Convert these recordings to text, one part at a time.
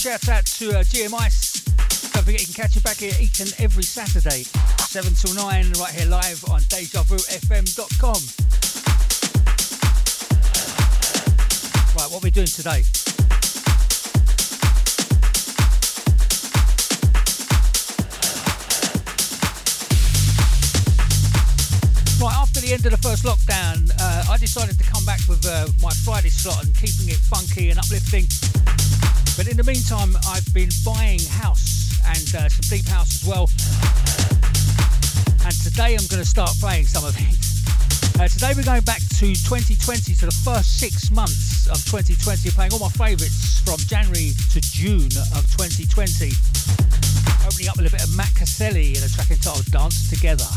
shout out to uh, GMIce. Don't forget you can catch it back here each and every Saturday, 7 till 9, right here live on DejaVuFM.com. Right, what are we doing today? Right, after the end of the first lockdown, uh, I decided to come back with uh, my Friday slot and keeping it funky and uplifting. But in the meantime, I've been buying house and uh, some deep house as well. And today I'm going to start playing some of it. Uh, today we're going back to 2020, to the first six months of 2020, playing all my favourites from January to June of 2020. Opening up with a little bit of Matt Caseli in a track entitled Dance Together.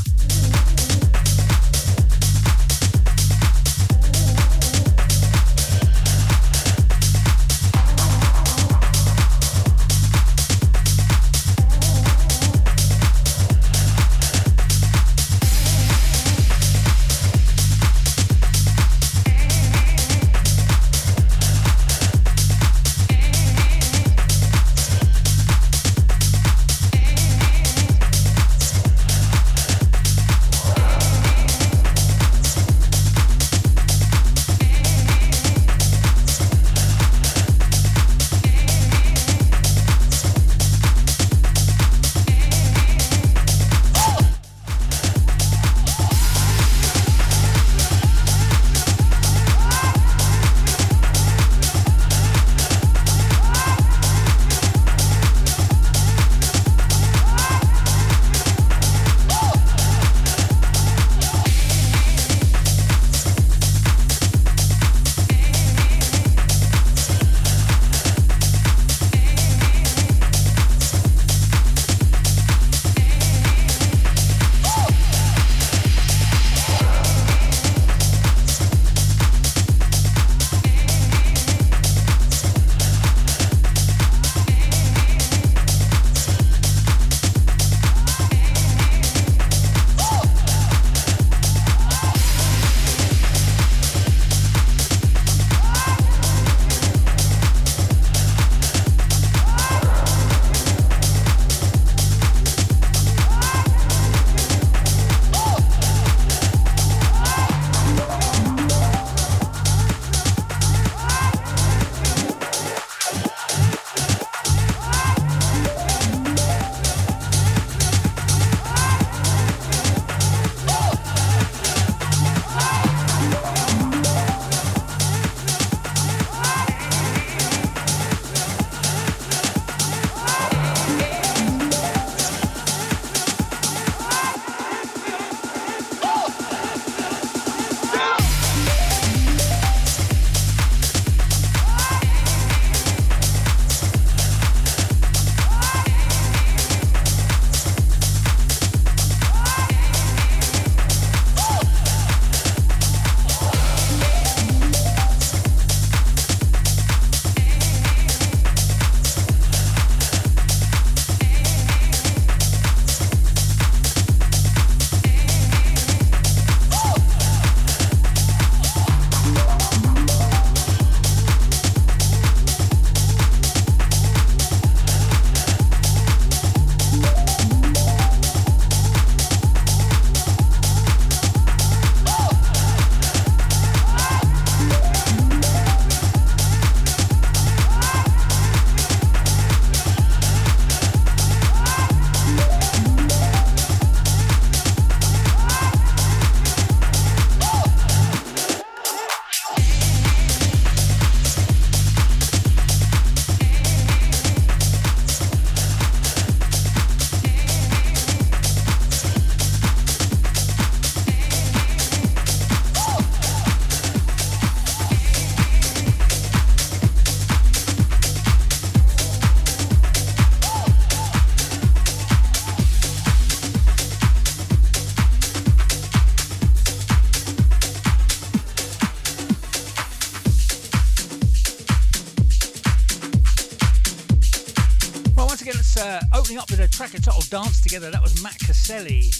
Track entitled Dance Together. That was Matt Caseli.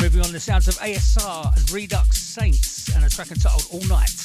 Moving on the sounds of ASR and Redux Saints and a track entitled All Night.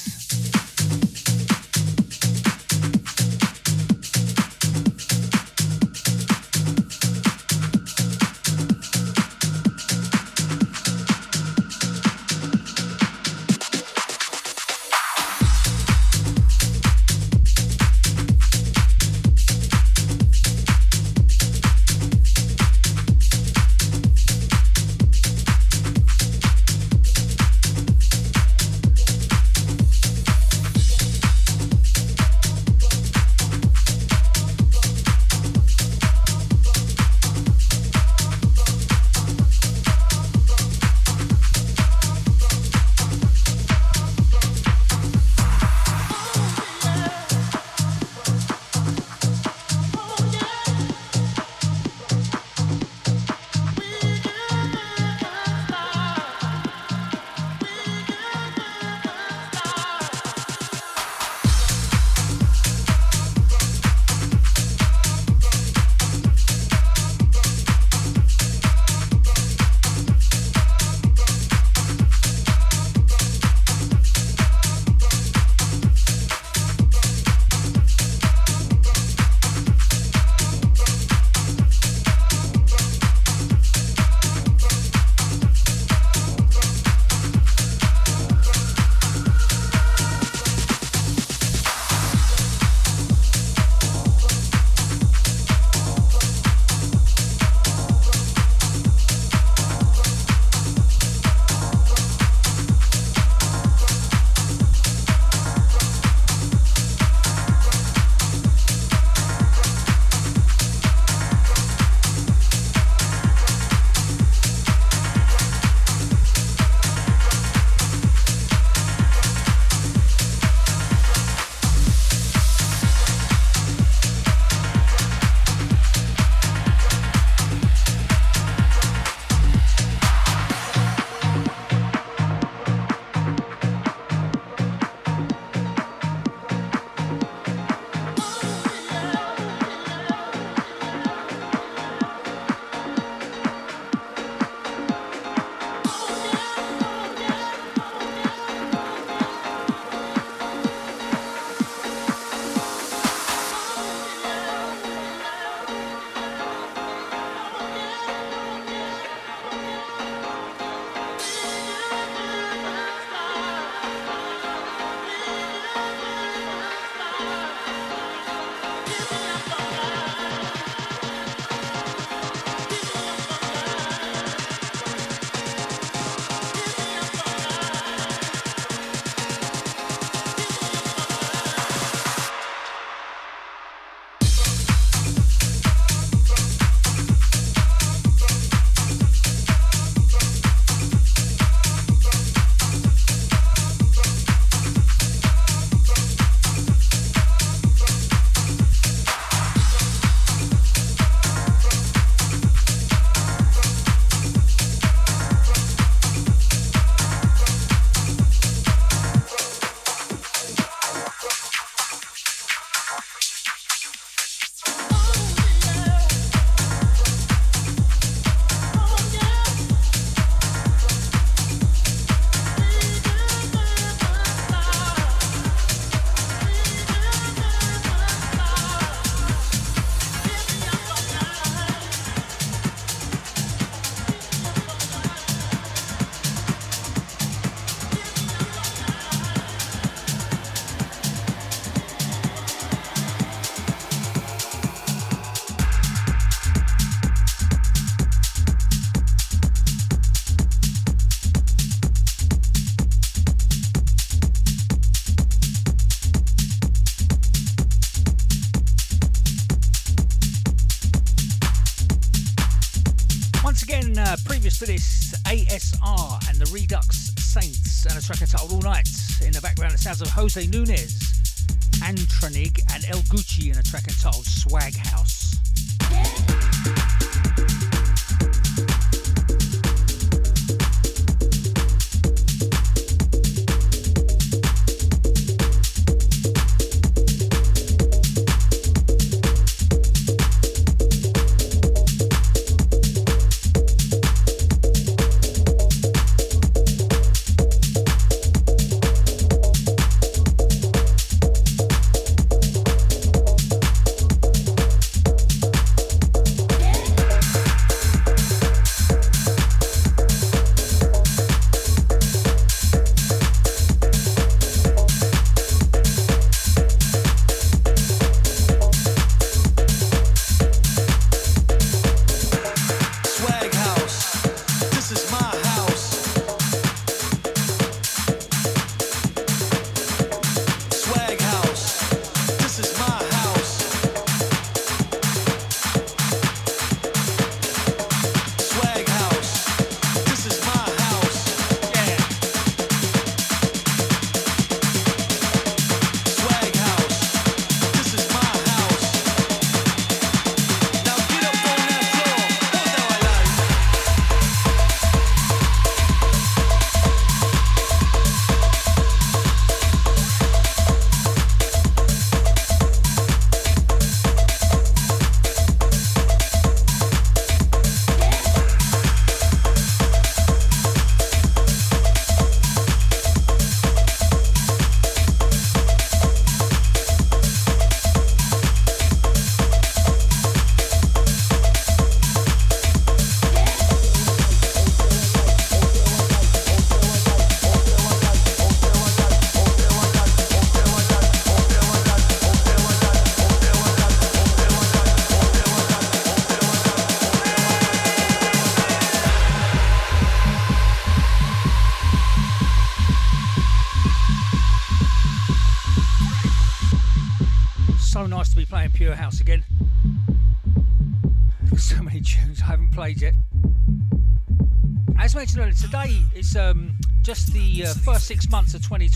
To this, ASR and the Redux Saints and a track entitled All Night. In the background, the sounds of Jose Nunez, and El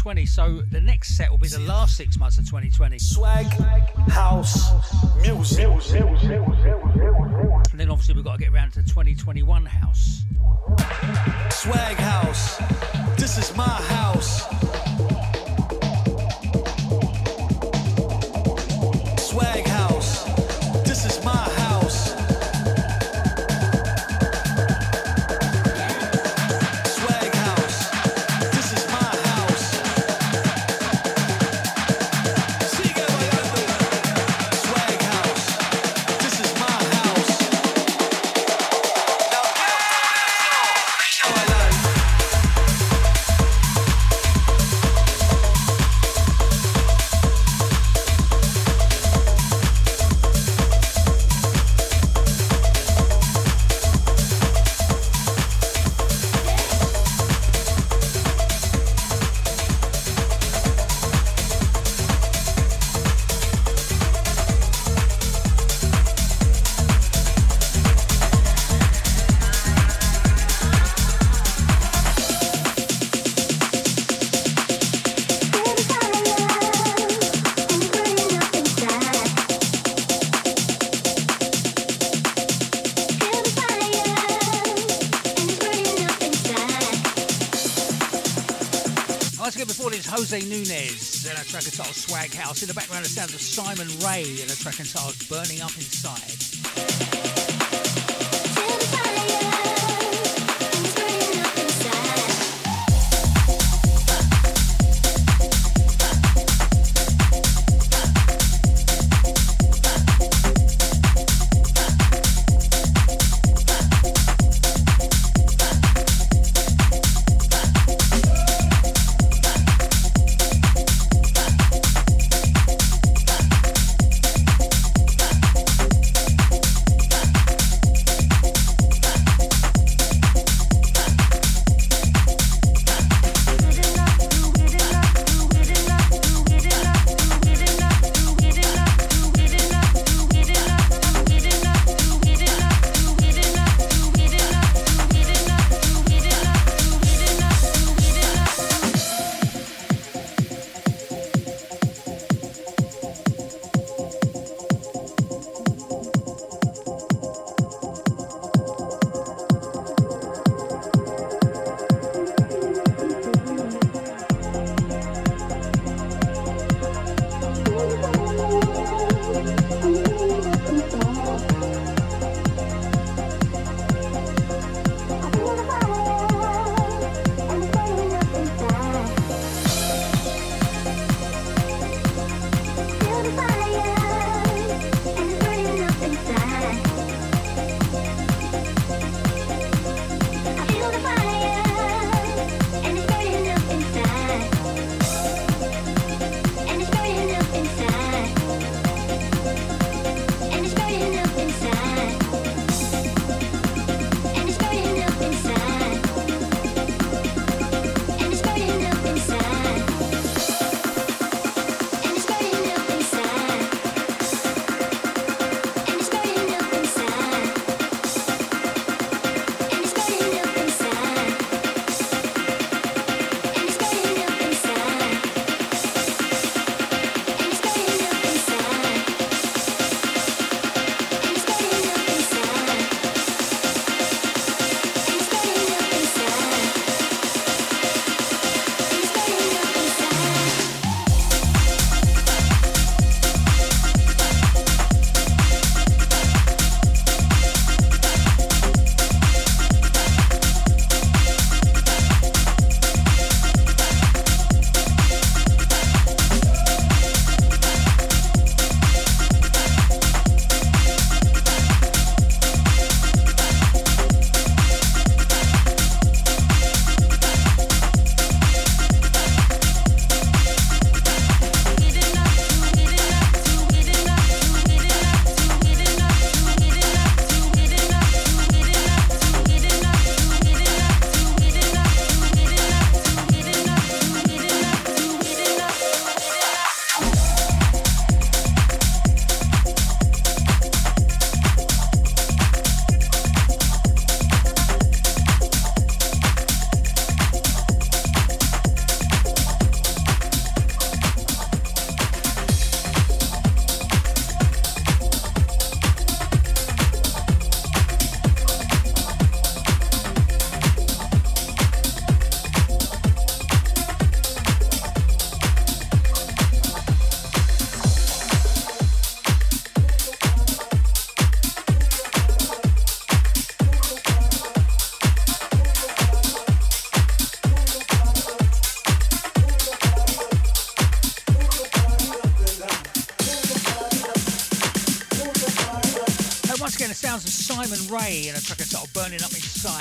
2020, so the next set will be the last six months of 2020. Swag house music. And then obviously we've got to get around to 2021 house. Track entitled Swag House. In the background, the sounds of Simon Ray in a track entitled Burning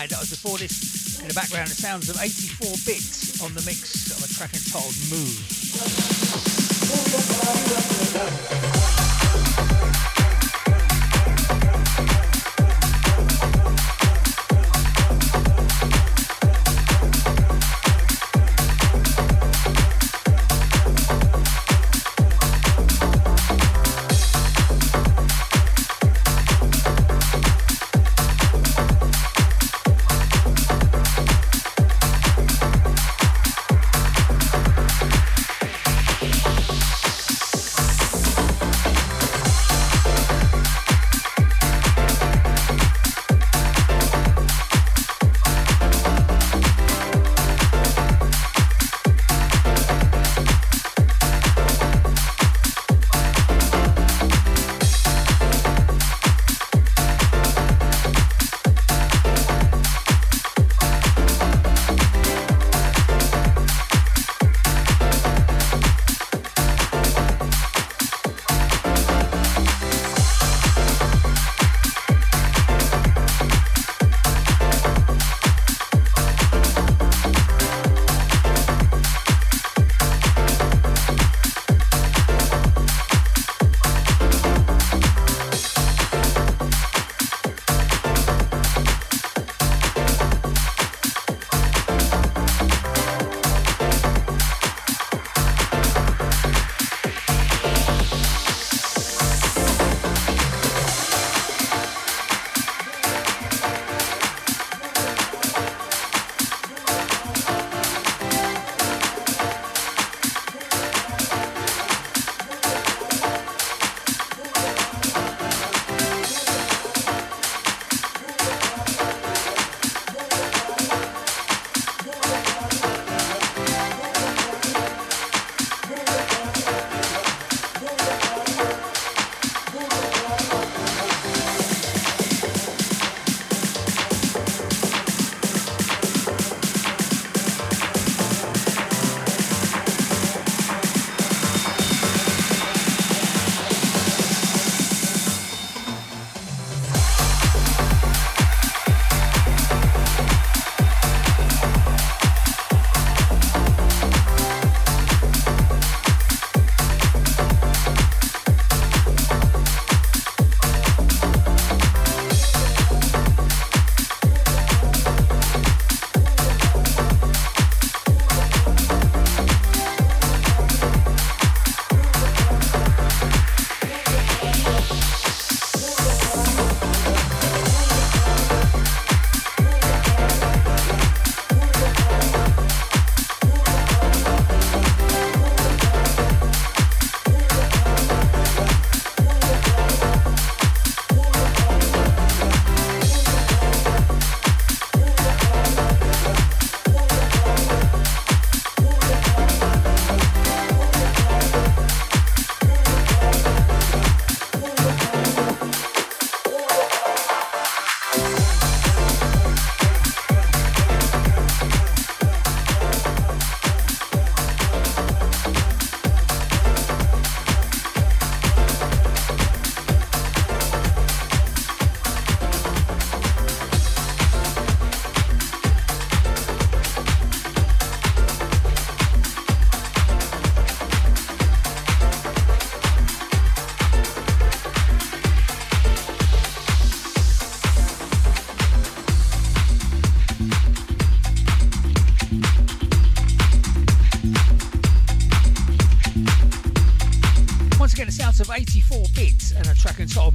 That was uh, before this, in the background, the sounds of 84 bits on the mix of a track entitled Move.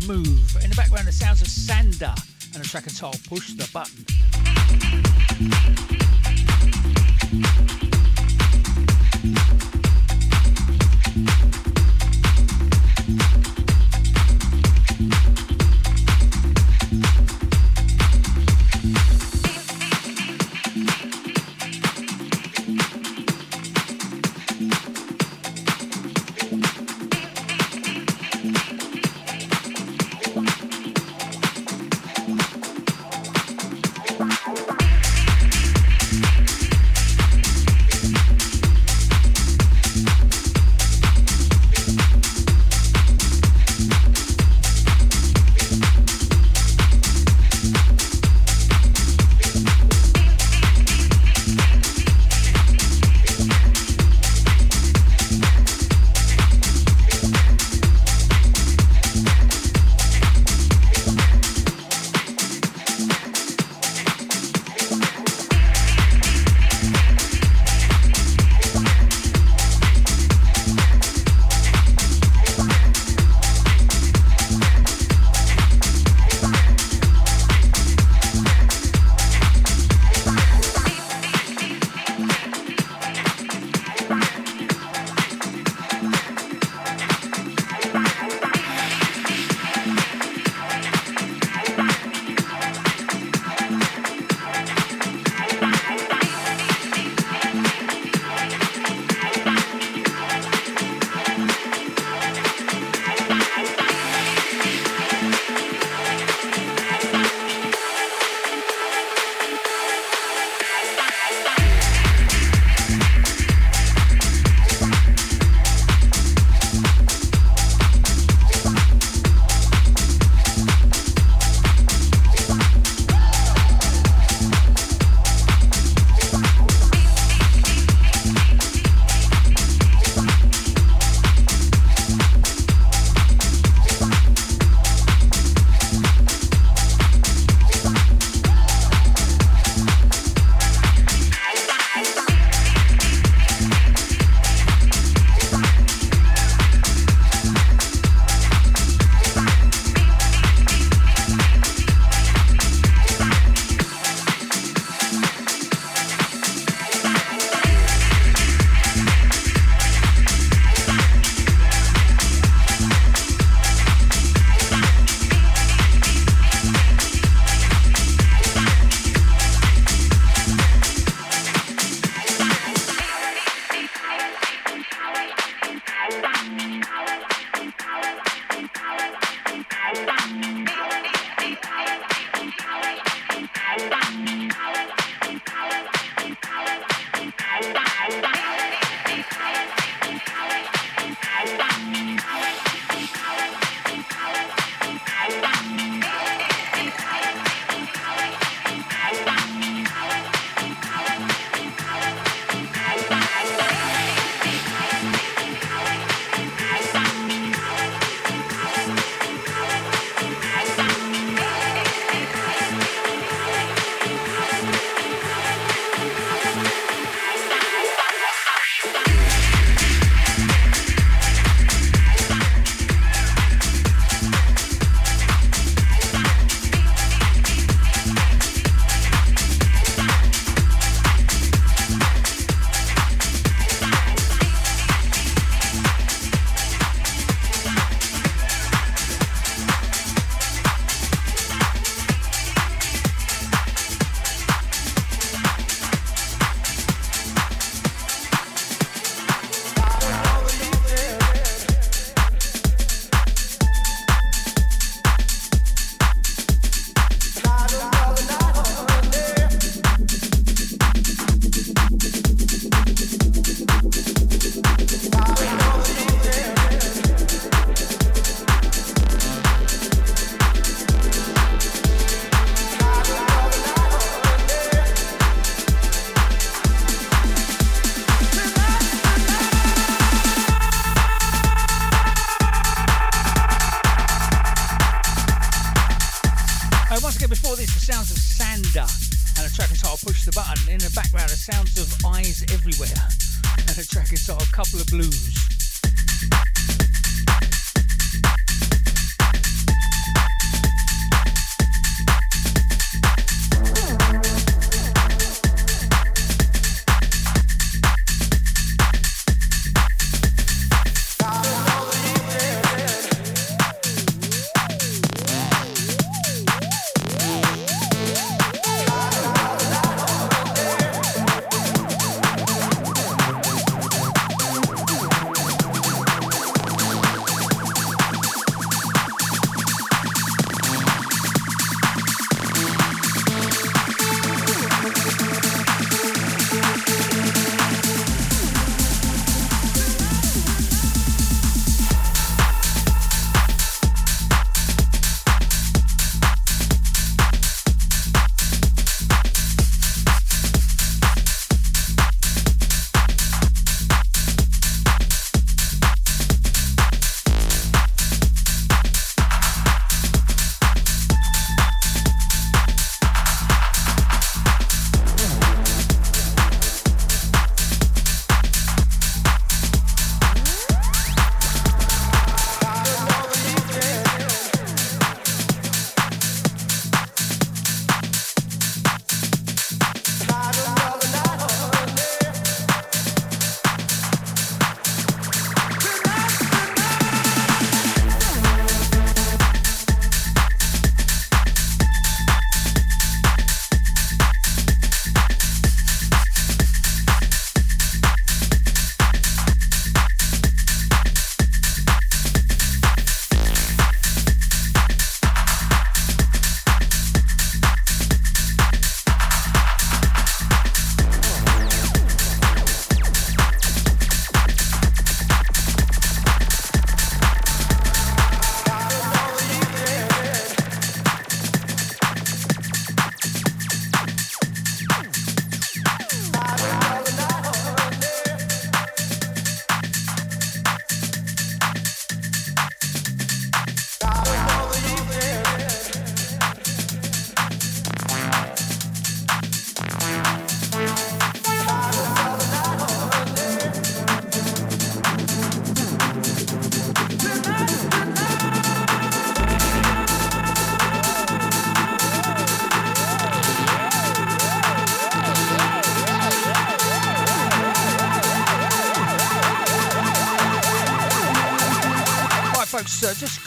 Move. In the background, the sounds of Sanda and a track entitled Push the Button.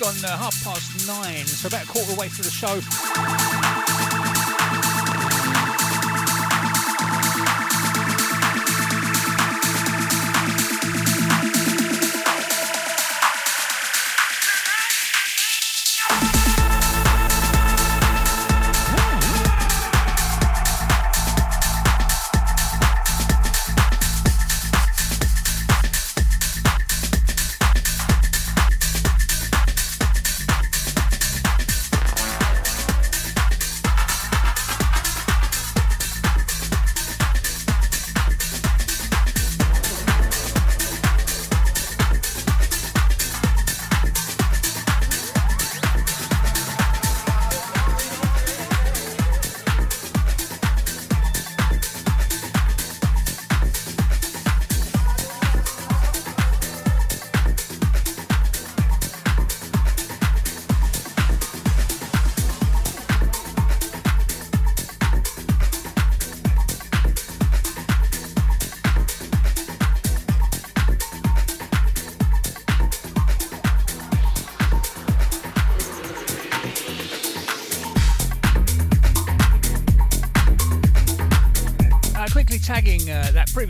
On uh, half past nine, so about a quarter of the way through the show.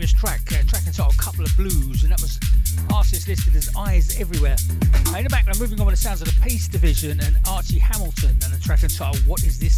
Previous track, uh, track entitled Coupla Blues, and that was artist listed as Eyes Everywhere. Uh, in the background, moving on with the sounds of the Peace Division and Archie Hamilton, and a track entitled What Is This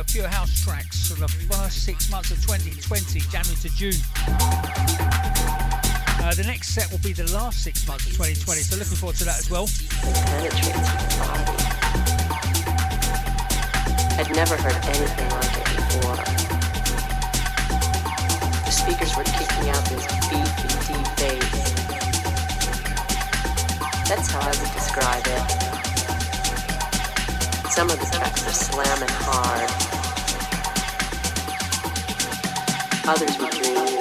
uh, Pure House tracks from the first six months of 2020, January to June. Uh, the next set will be the last six months of 2020, so looking forward to that as well. I'd never heard anything like it before. The speakers were kicking out this beefy, deep bass. That's how I would describe it. Some of the tracks are slamming hard. Others were dreamy.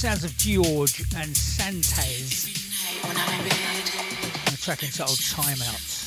sounds of GIORG and Santez on a track entitled Timeout.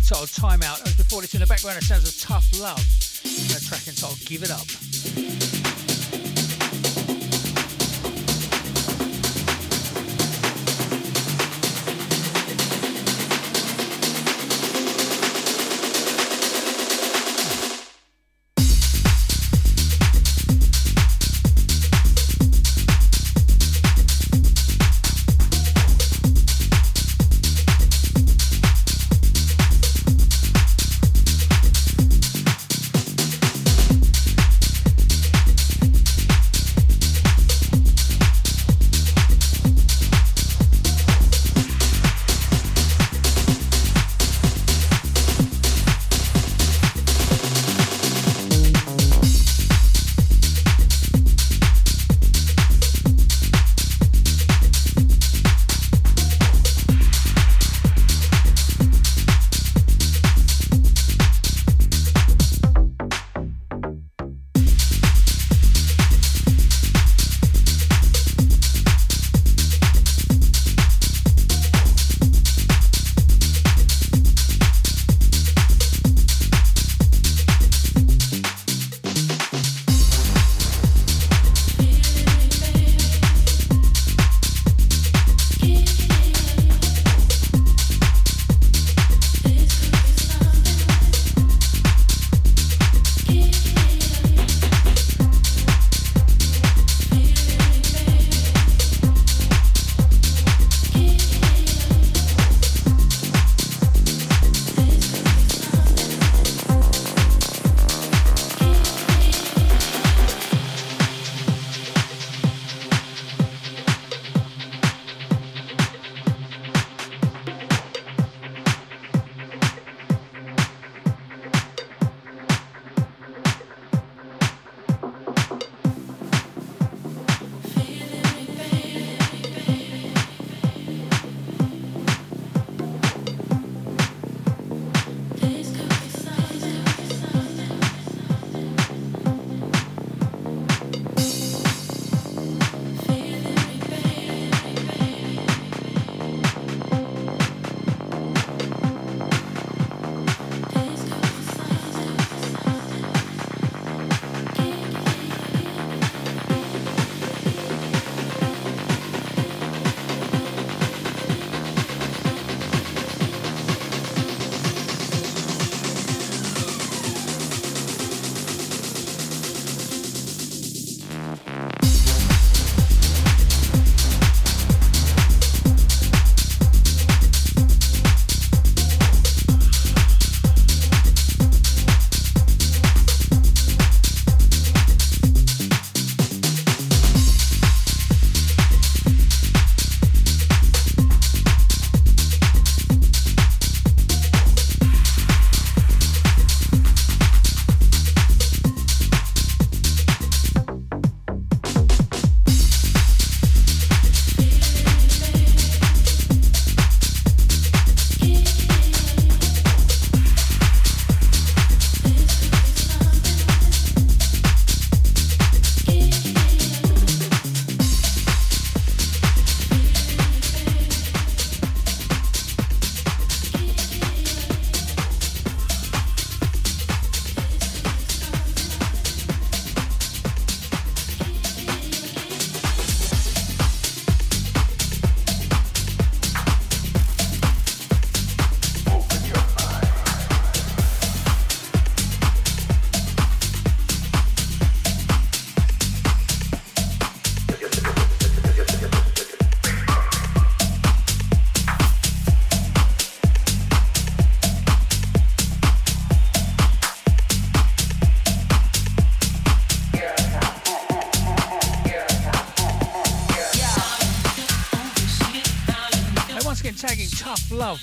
Entitled Time Out. And before this, in the background, it sounds of Tough Love and a track entitled Give It Up.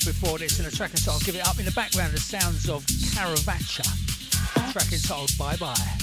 Before this in a track entitled Give It Up. In the background, the sounds of Caravaca, track entitled Bye Bye.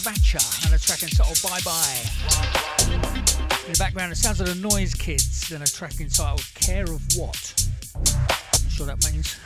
Sounds and a track entitled oh, Bye Bye. In the background, the sounds of the Noise Kidz and a track entitled Care of What. Not sure that means.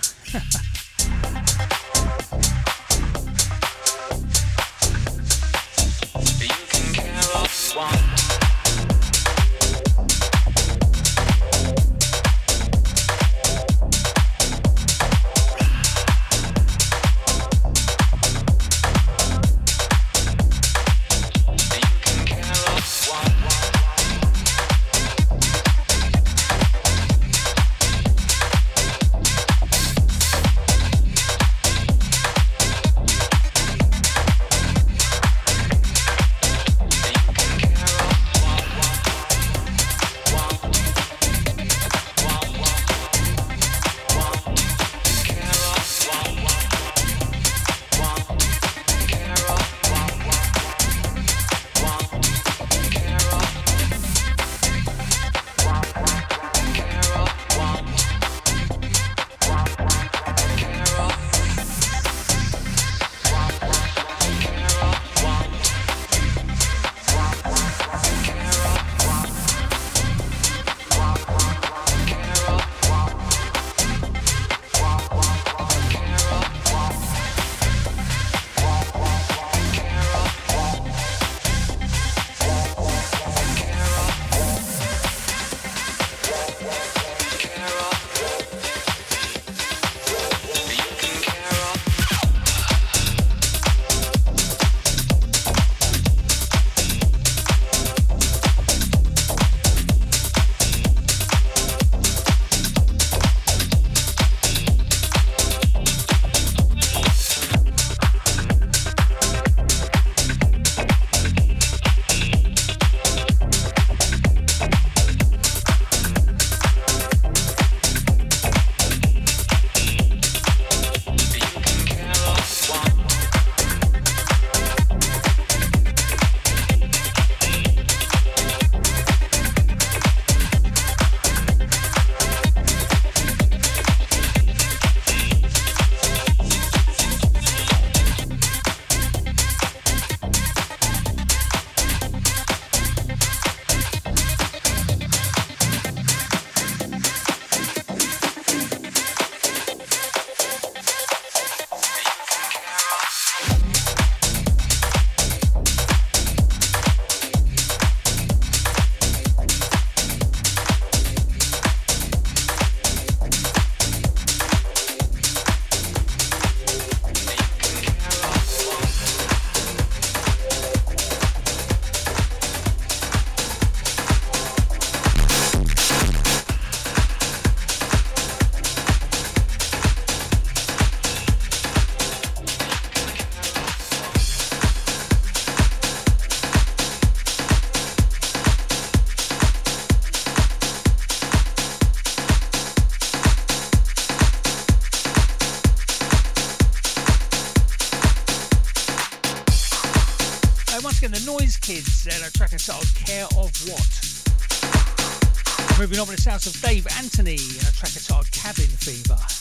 Moving on with the sounds of Dave Anthony and a track entitled Cabin Fever.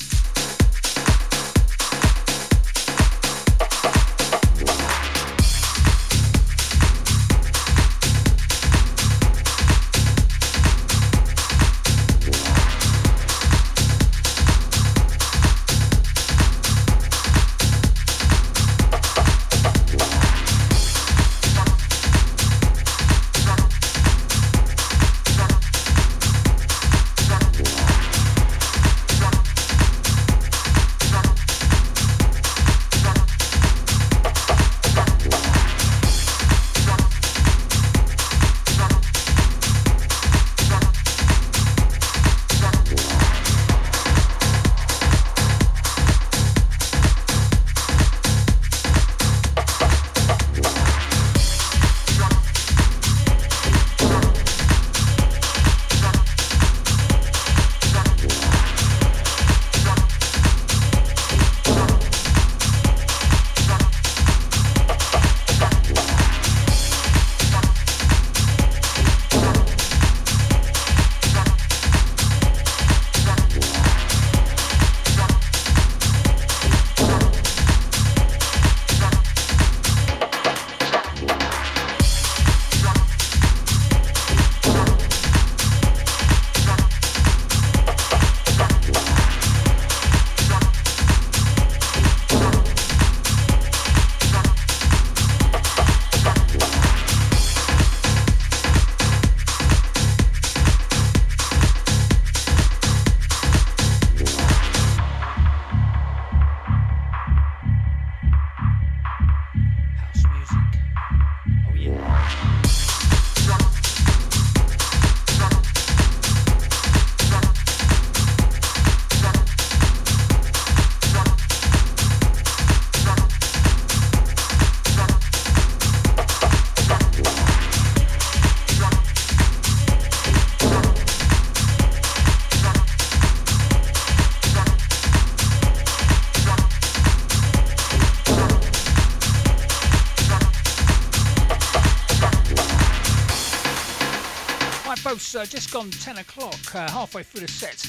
Uh, just gone 10 o'clock, uh, halfway through the set.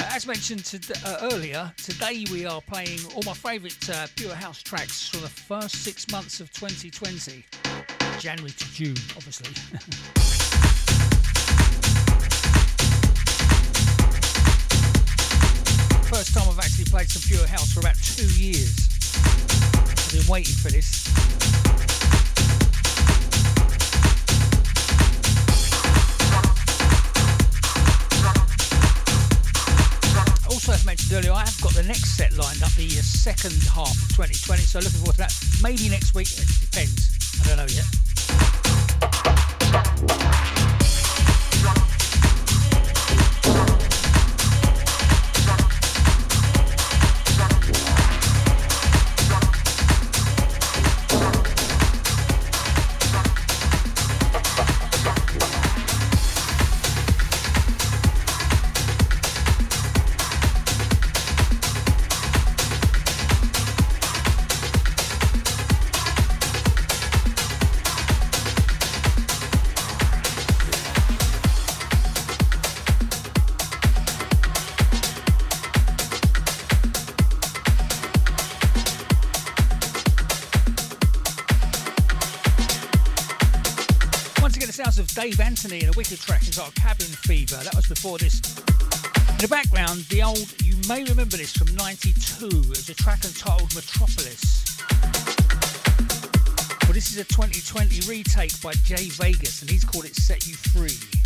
Uh, as mentioned to, uh, earlier, today we are playing all my favourite uh, Pure House tracks from the first six months of 2020, January to June, obviously. first time I've actually played some Pure House for about two years. I've been waiting for this. Mentioned earlier, I have got the next set lined up, the second half of 2020. So looking forward to that. Maybe next week. It depends. I don't know yet. Dave Anthony and a wicked track entitled Cabin Fever. That was before this. In the background, the old, you may remember this from 92. It was a track entitled Metropolis. Well, this is a 2020 retake by Jay Vegas, and he's called it Set You Free.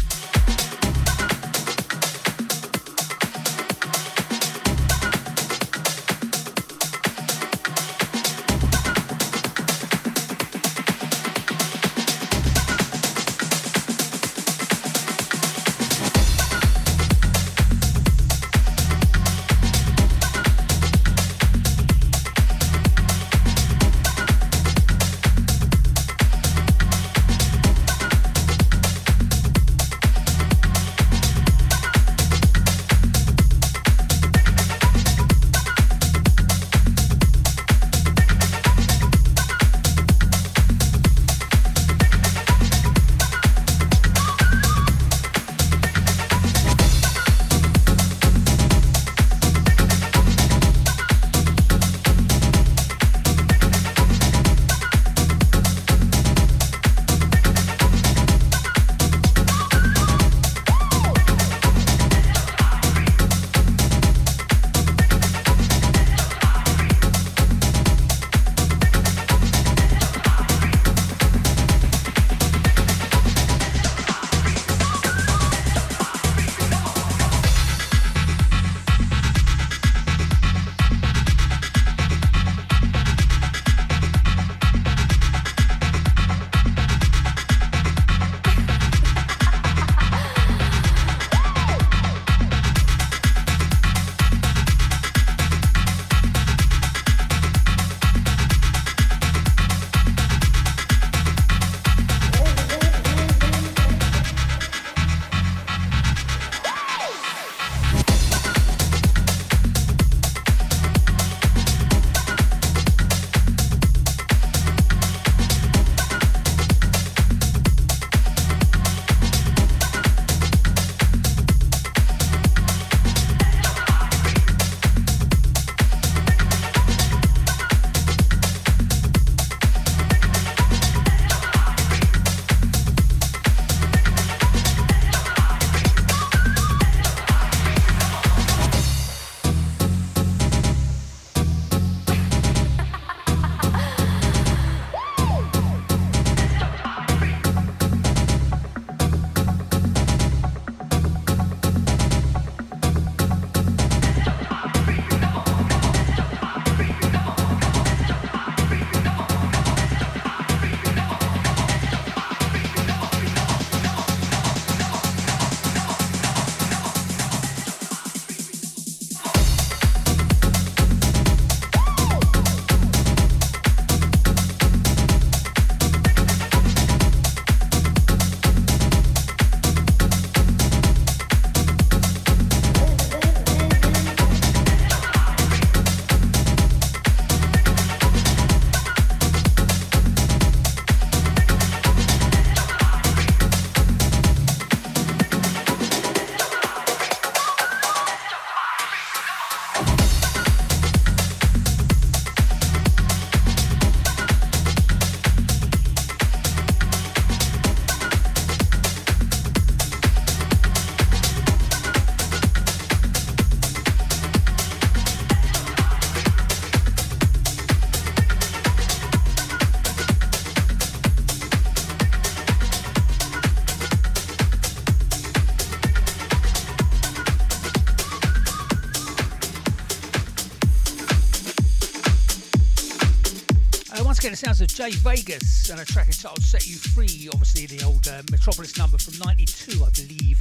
Sounds of Jay Vegas and a track entitled Set You Free, obviously the old uh, Metropolis number from 92, I believe.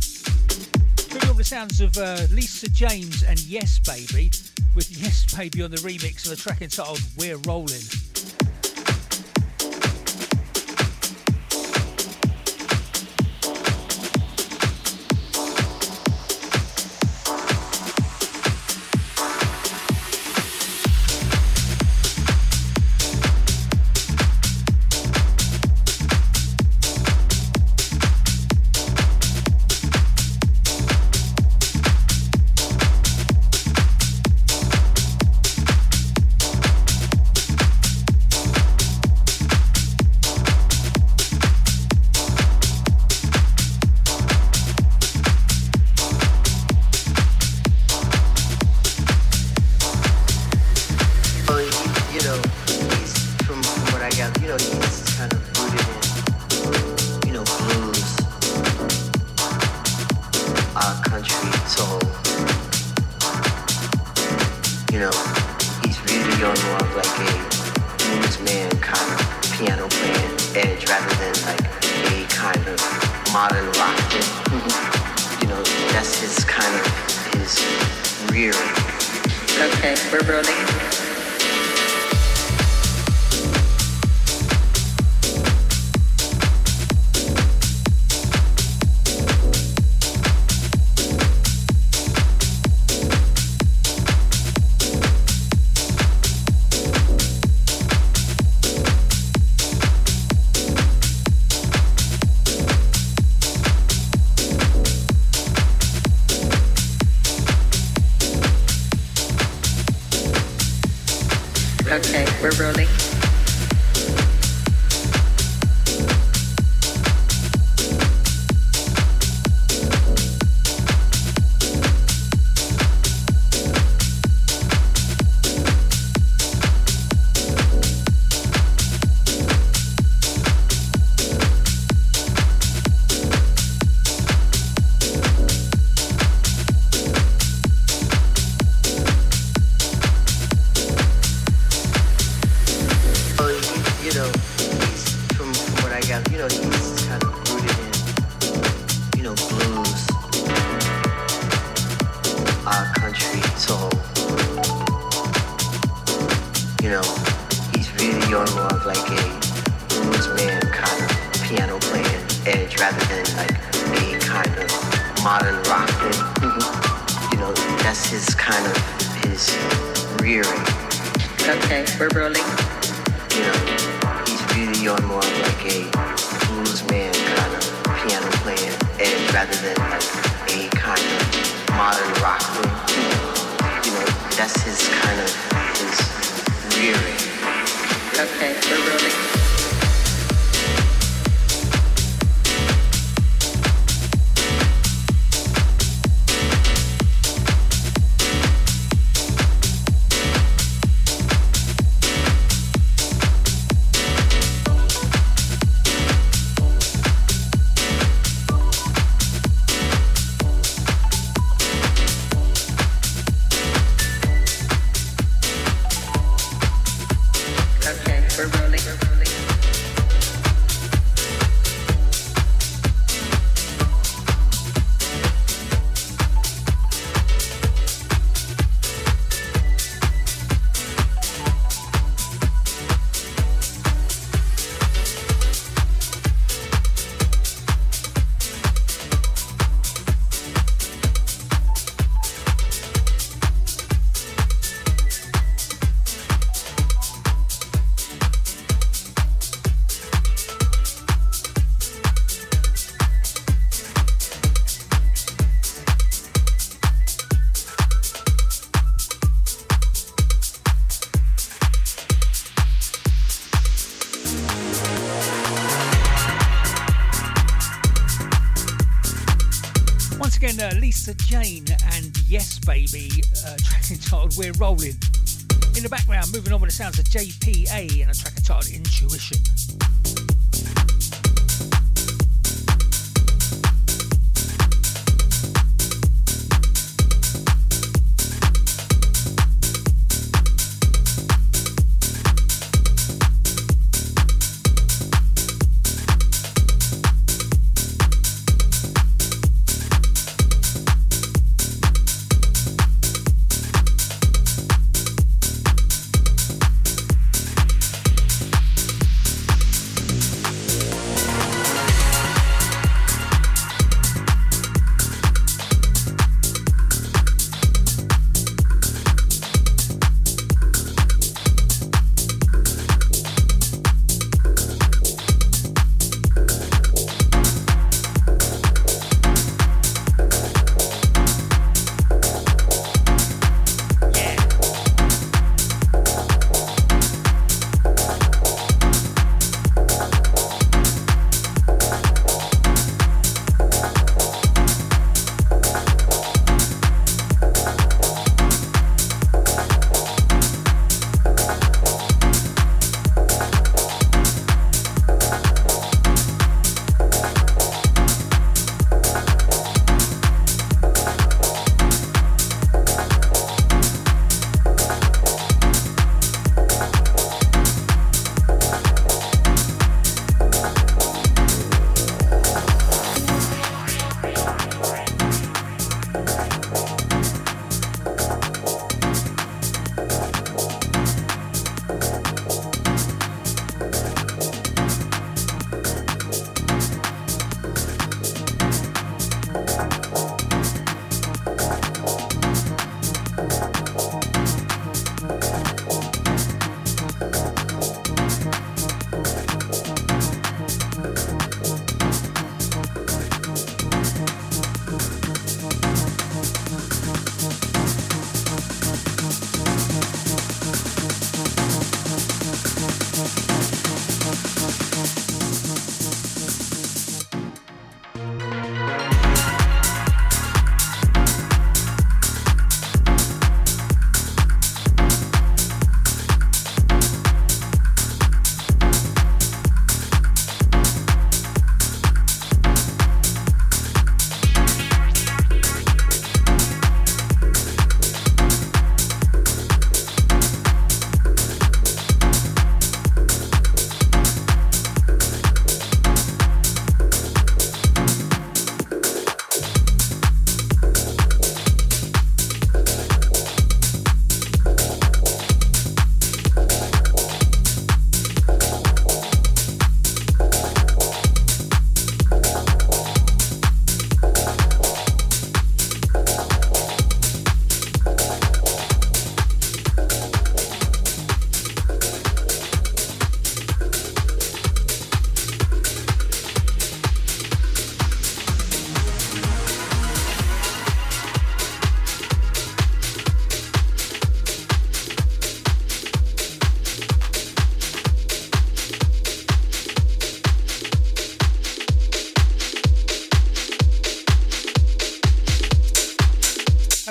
Moving on the sounds of uh, Lisa James and Yes Baby, with Yes Baby on the remix of a track entitled We're Rolling. Jane and Yes Baby, uh, track entitled We're Rolling. In the background, moving on with the sounds of JPA and a track entitled Intuition.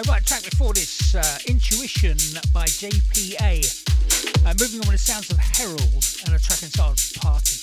Right, track before this, uh, Intuition by JPA. Uh, moving on with the sounds of Herald and a track entitled Party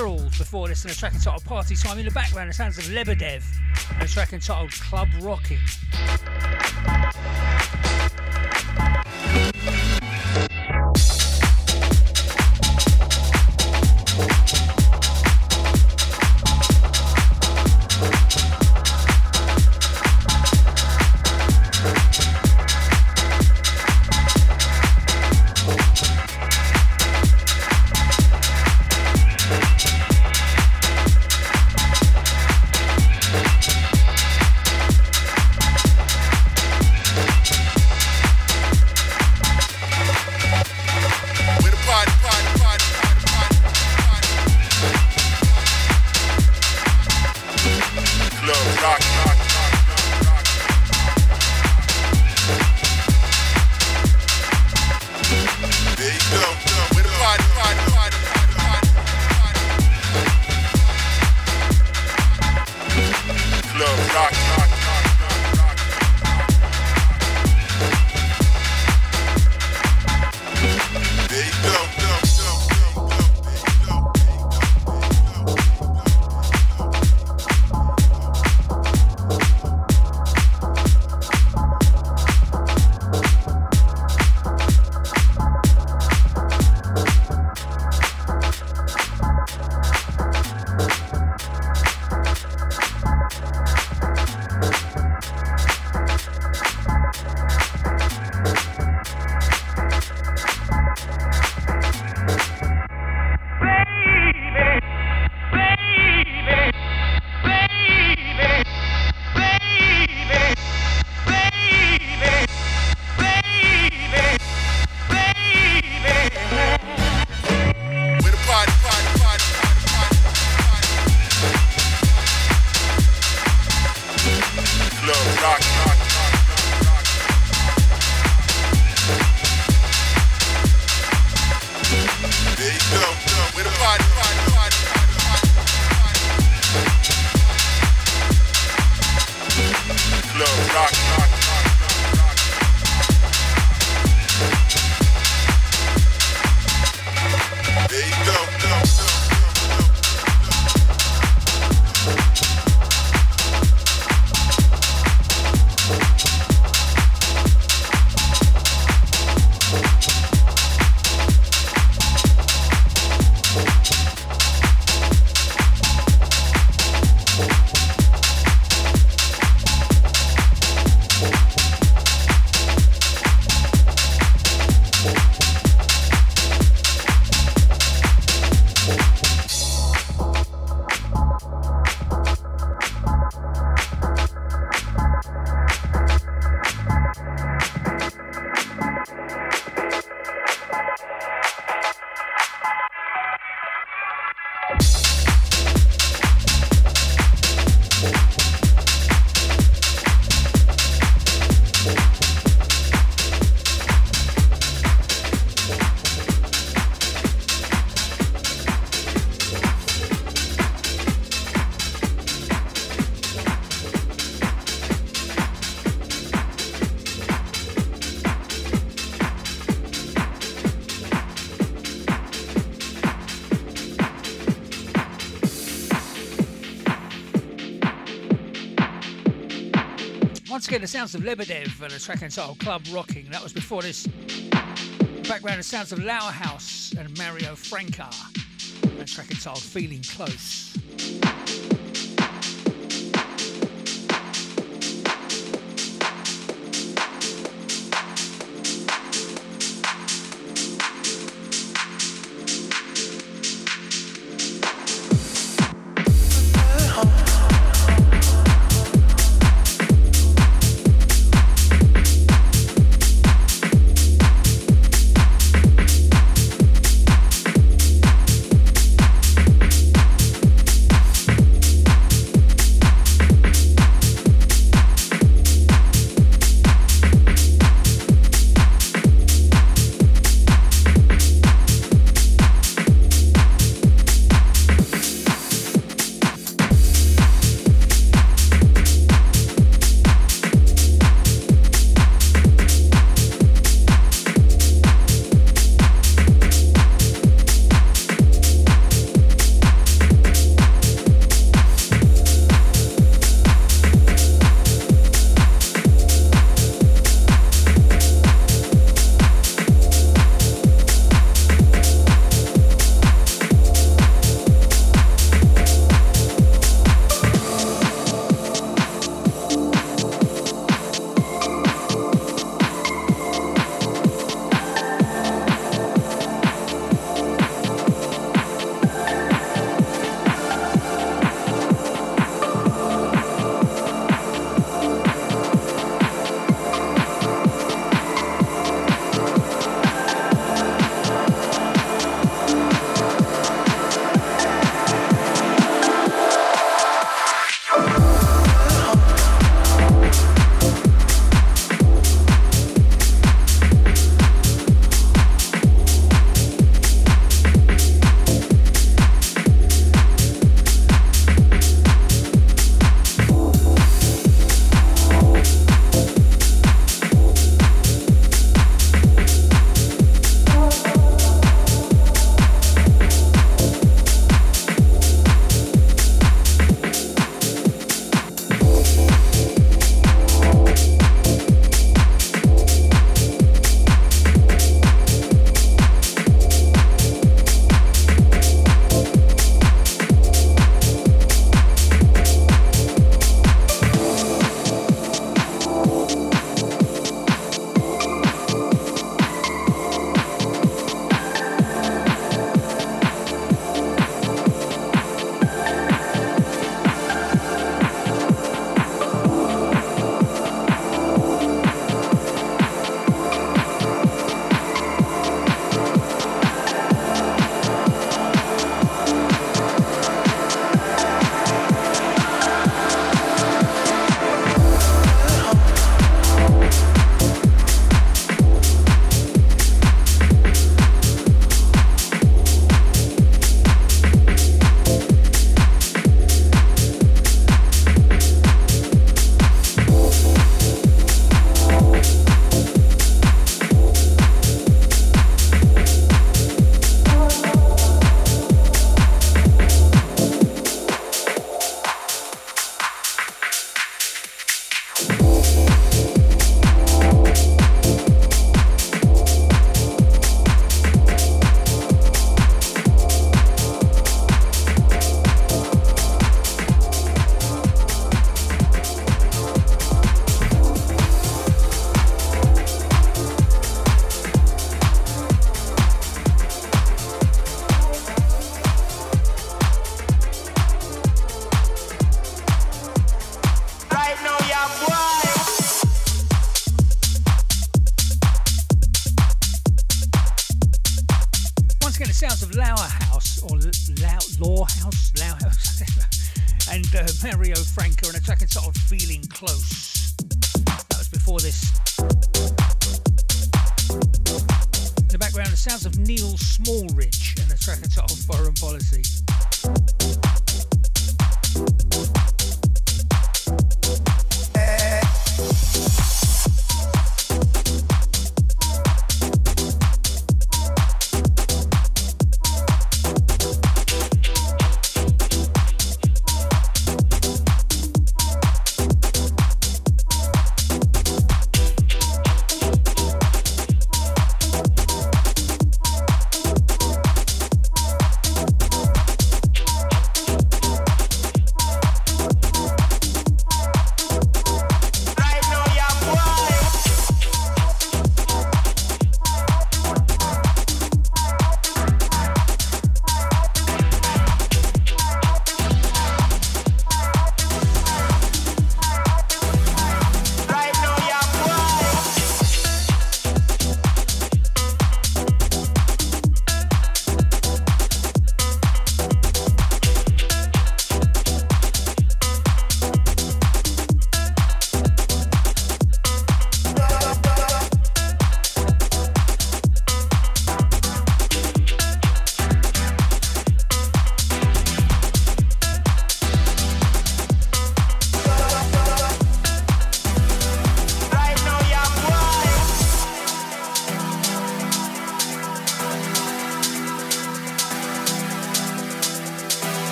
Herald before this and a track entitled Party Time. In the background, the sounds of Lebedev and a track entitled Club Rocking. Again, the sounds of Lebedev and a track entitled Club Rocking. That was before this. Background, the sounds of Lauhaus and Mario Franca. A track entitled Feeling Close.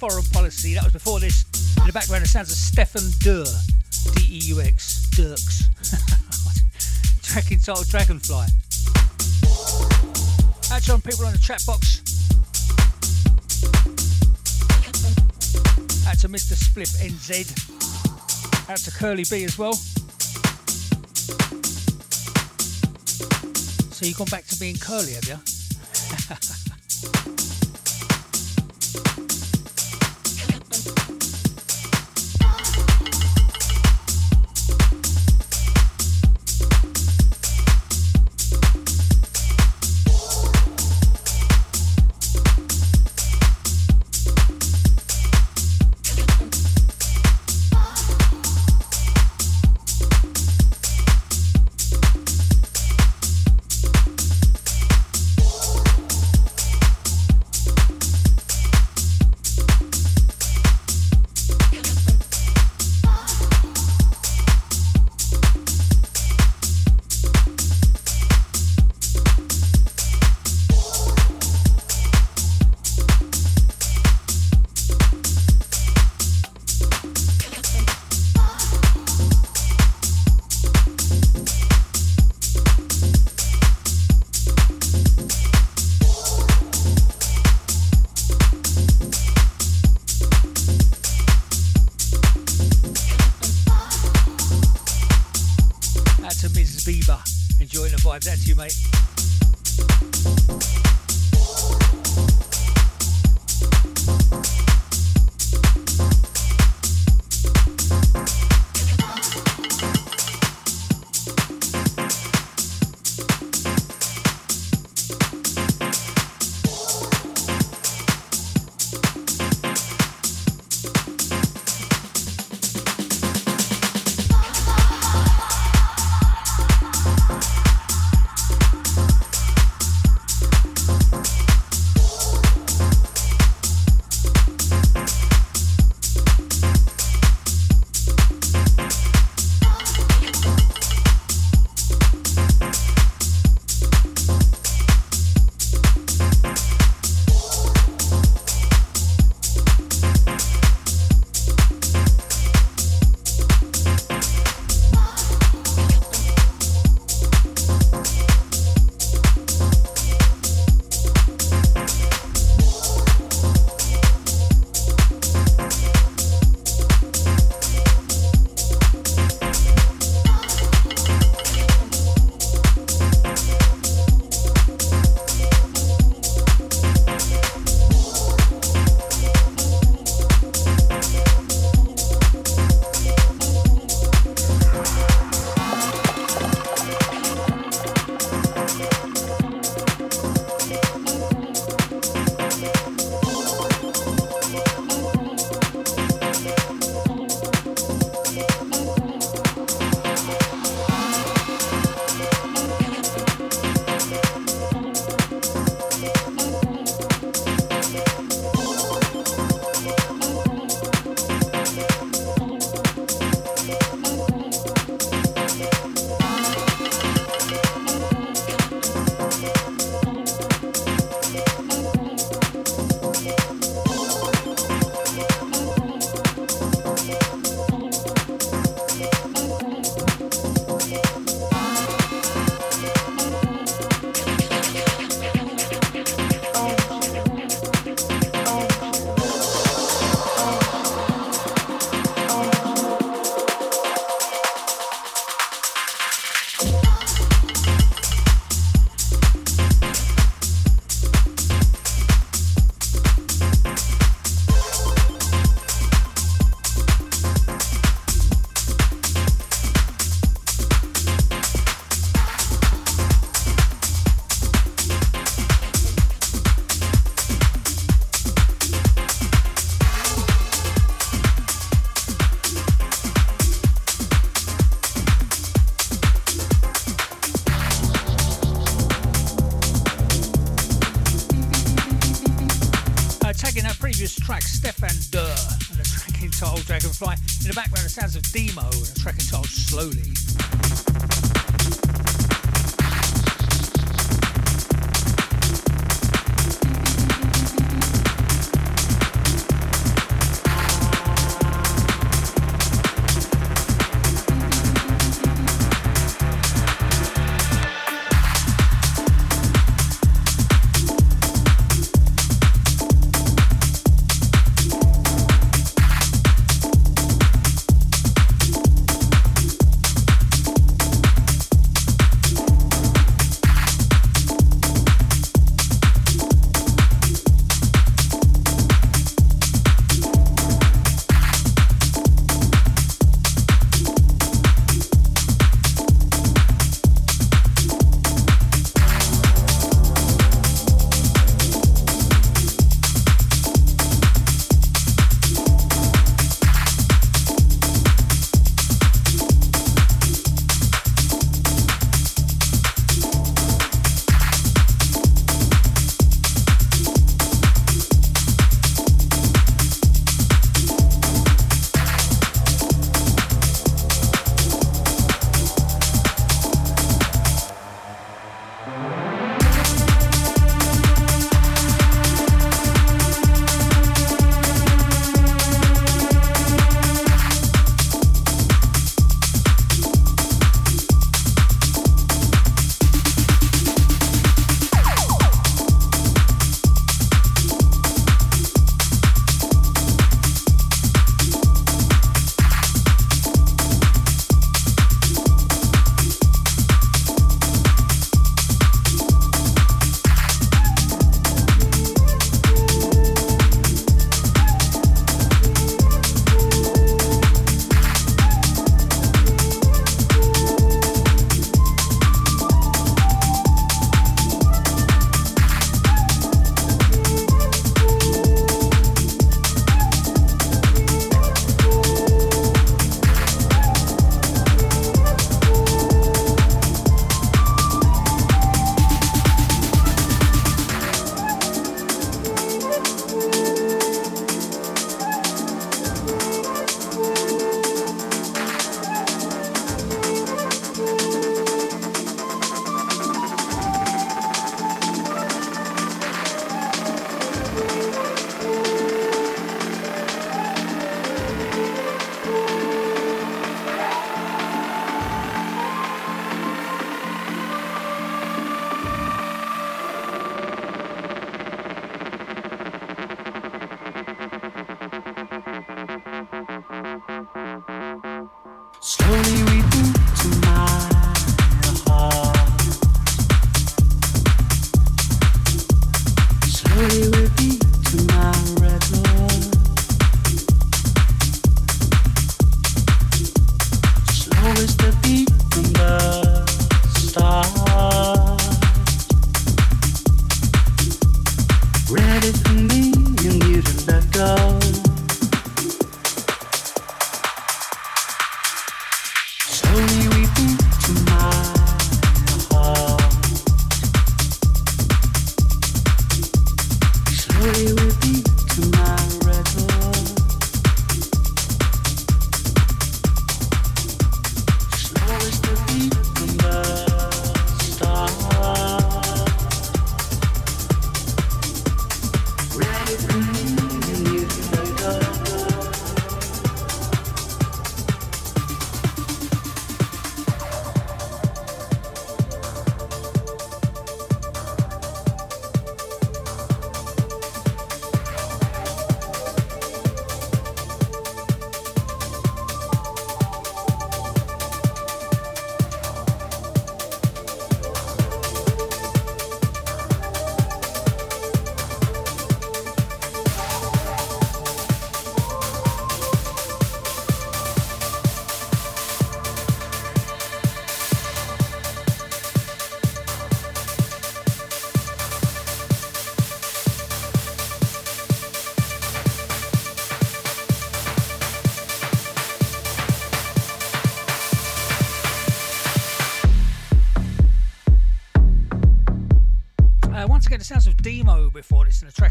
Foreign Policy. That was before this. In the background, the sounds of Steffen Deux, D E U X, Dirks. track entitled Dragonfly. Actually, on people on the chat box. Out to Mr. Spliff NZ. Out to Curly B as well. So you've gone back to being curly, have you?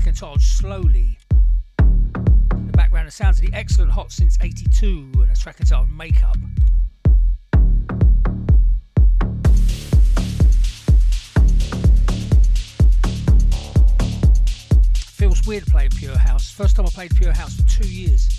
Entitled Slowly. In the background, the sounds of the excellent Hot Since 82 and a track entitled Make Up. Feels weird playing Pure House. First time I played Pure House for two years.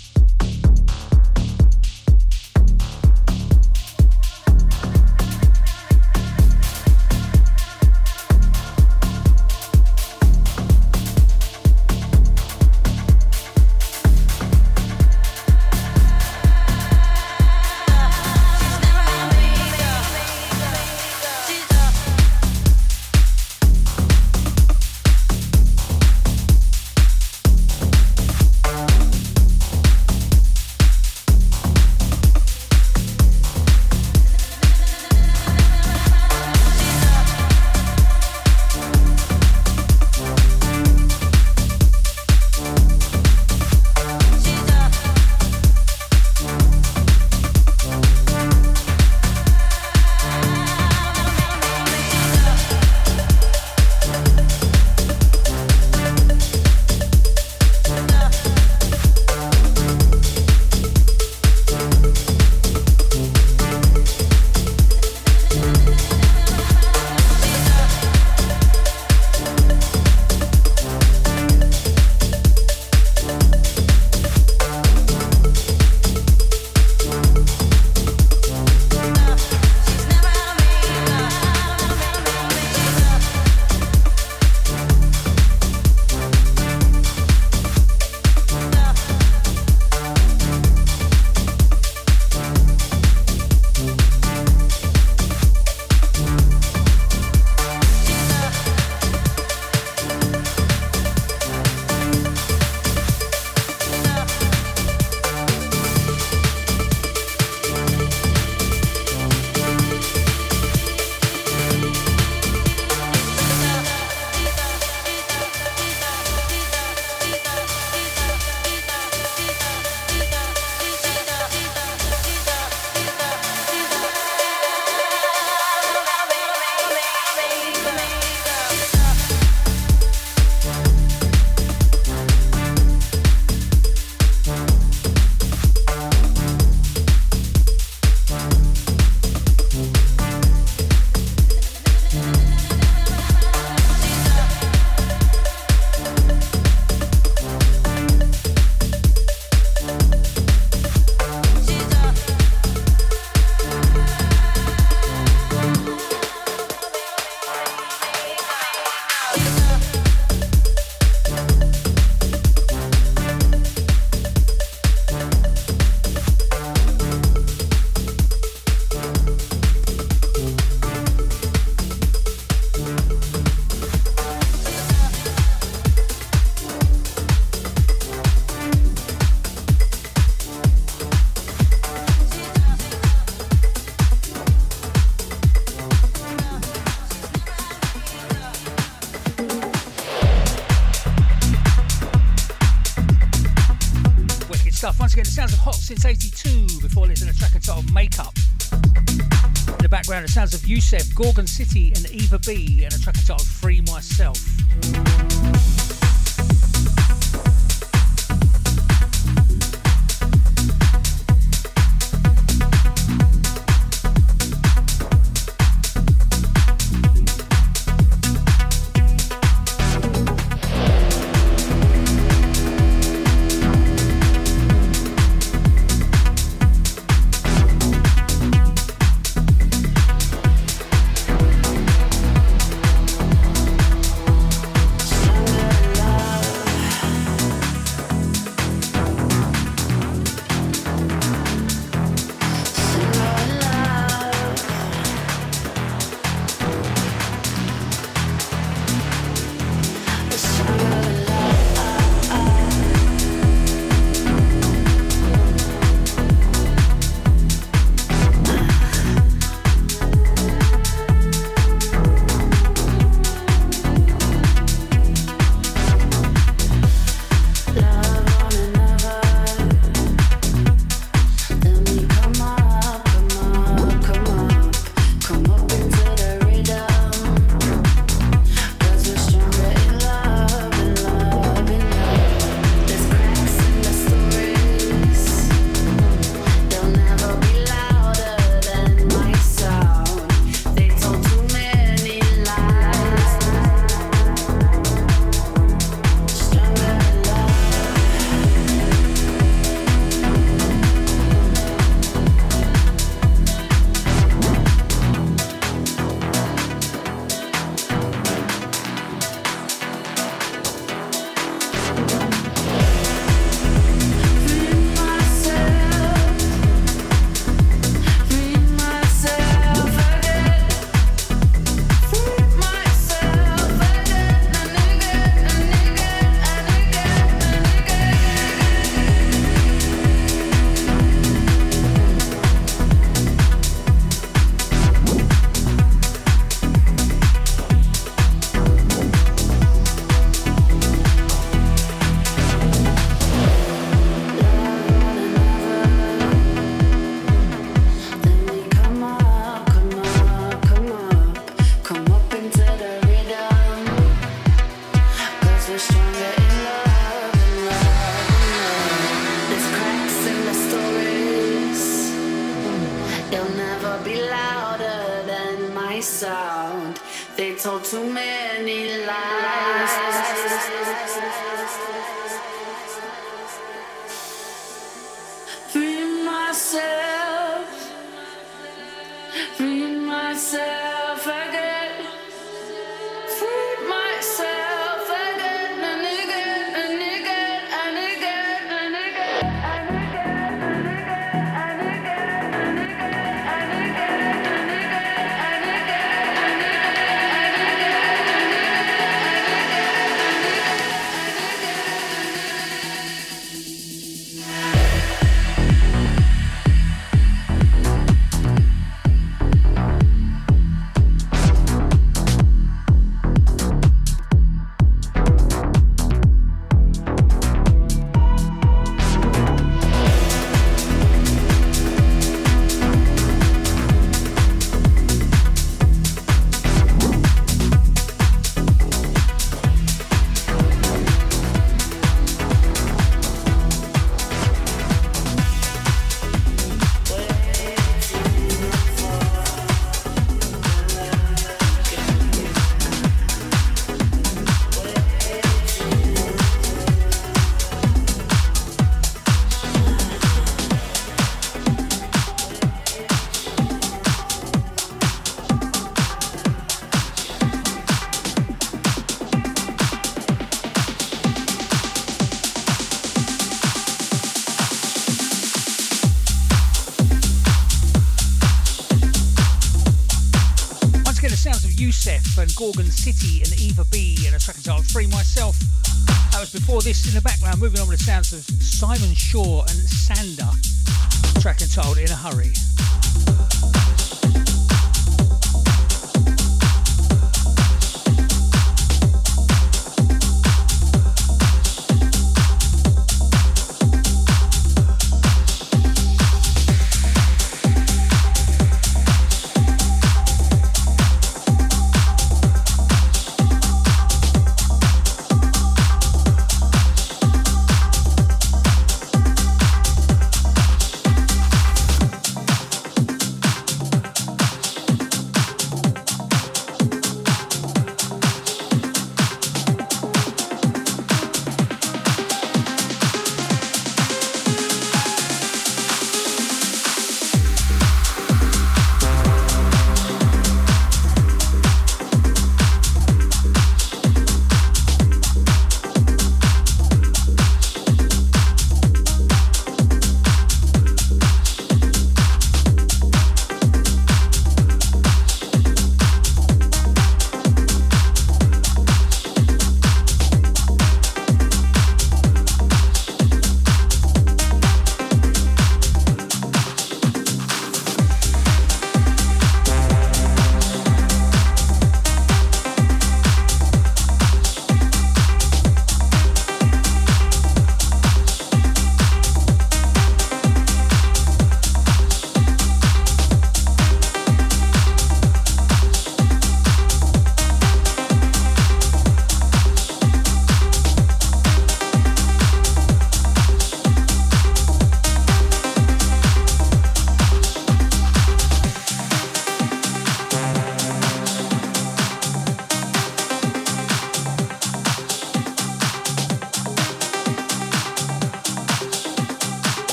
Sounds of Yousef, Gorgon City, and EVABEE, and a track entitled Free Myself. Gorgon Hurry.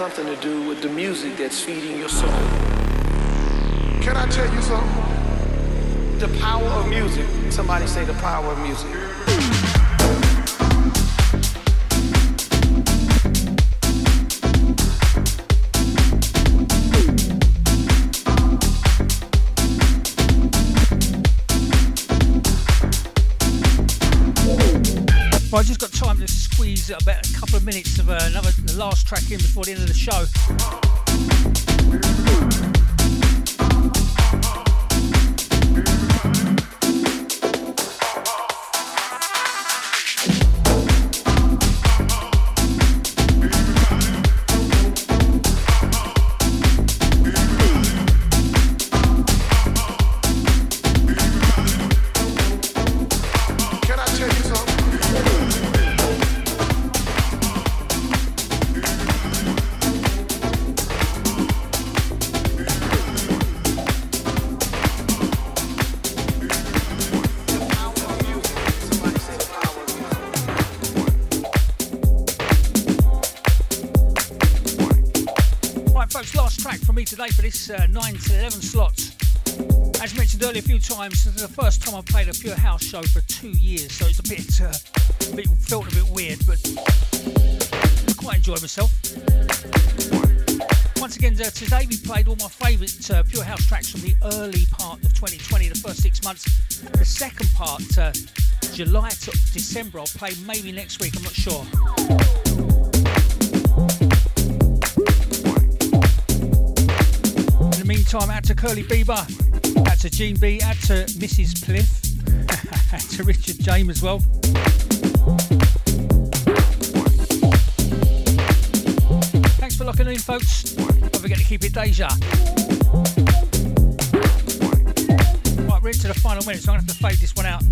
Something to do with the music that's feeding your soul. Can I tell you something? The power of music. Somebody say the power of music. Well, I just got time to squeeze about a couple of minutes of uh, another the last track in before the end of the show. Times, this is the first time I've played a Pure House show for two years, so it's a bit, uh, a bit felt a bit weird, but I quite enjoyed myself. Once again, uh, today we played all my favourite uh, Pure House tracks from the early part of 2020, the first six months. The second part, uh, July to December, I'll play maybe next week, I'm not sure. In the meantime, out to Curly Bieber, to Gene B, out to Mr. Spliff, out to Richard James as well. Thanks for locking in, folks. Don't forget to keep it Deja. Right, we're into the final minutes, so I'm going to have to fade this one out.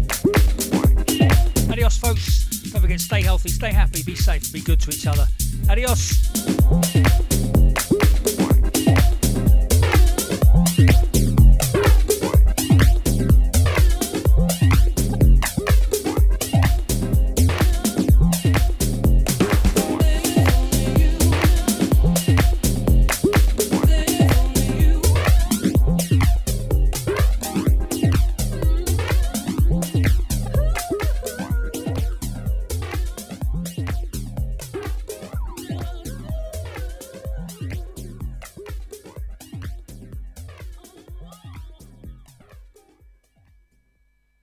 Adios, folks. Don't forget, stay healthy, stay happy, be safe, be good to each other. Adios.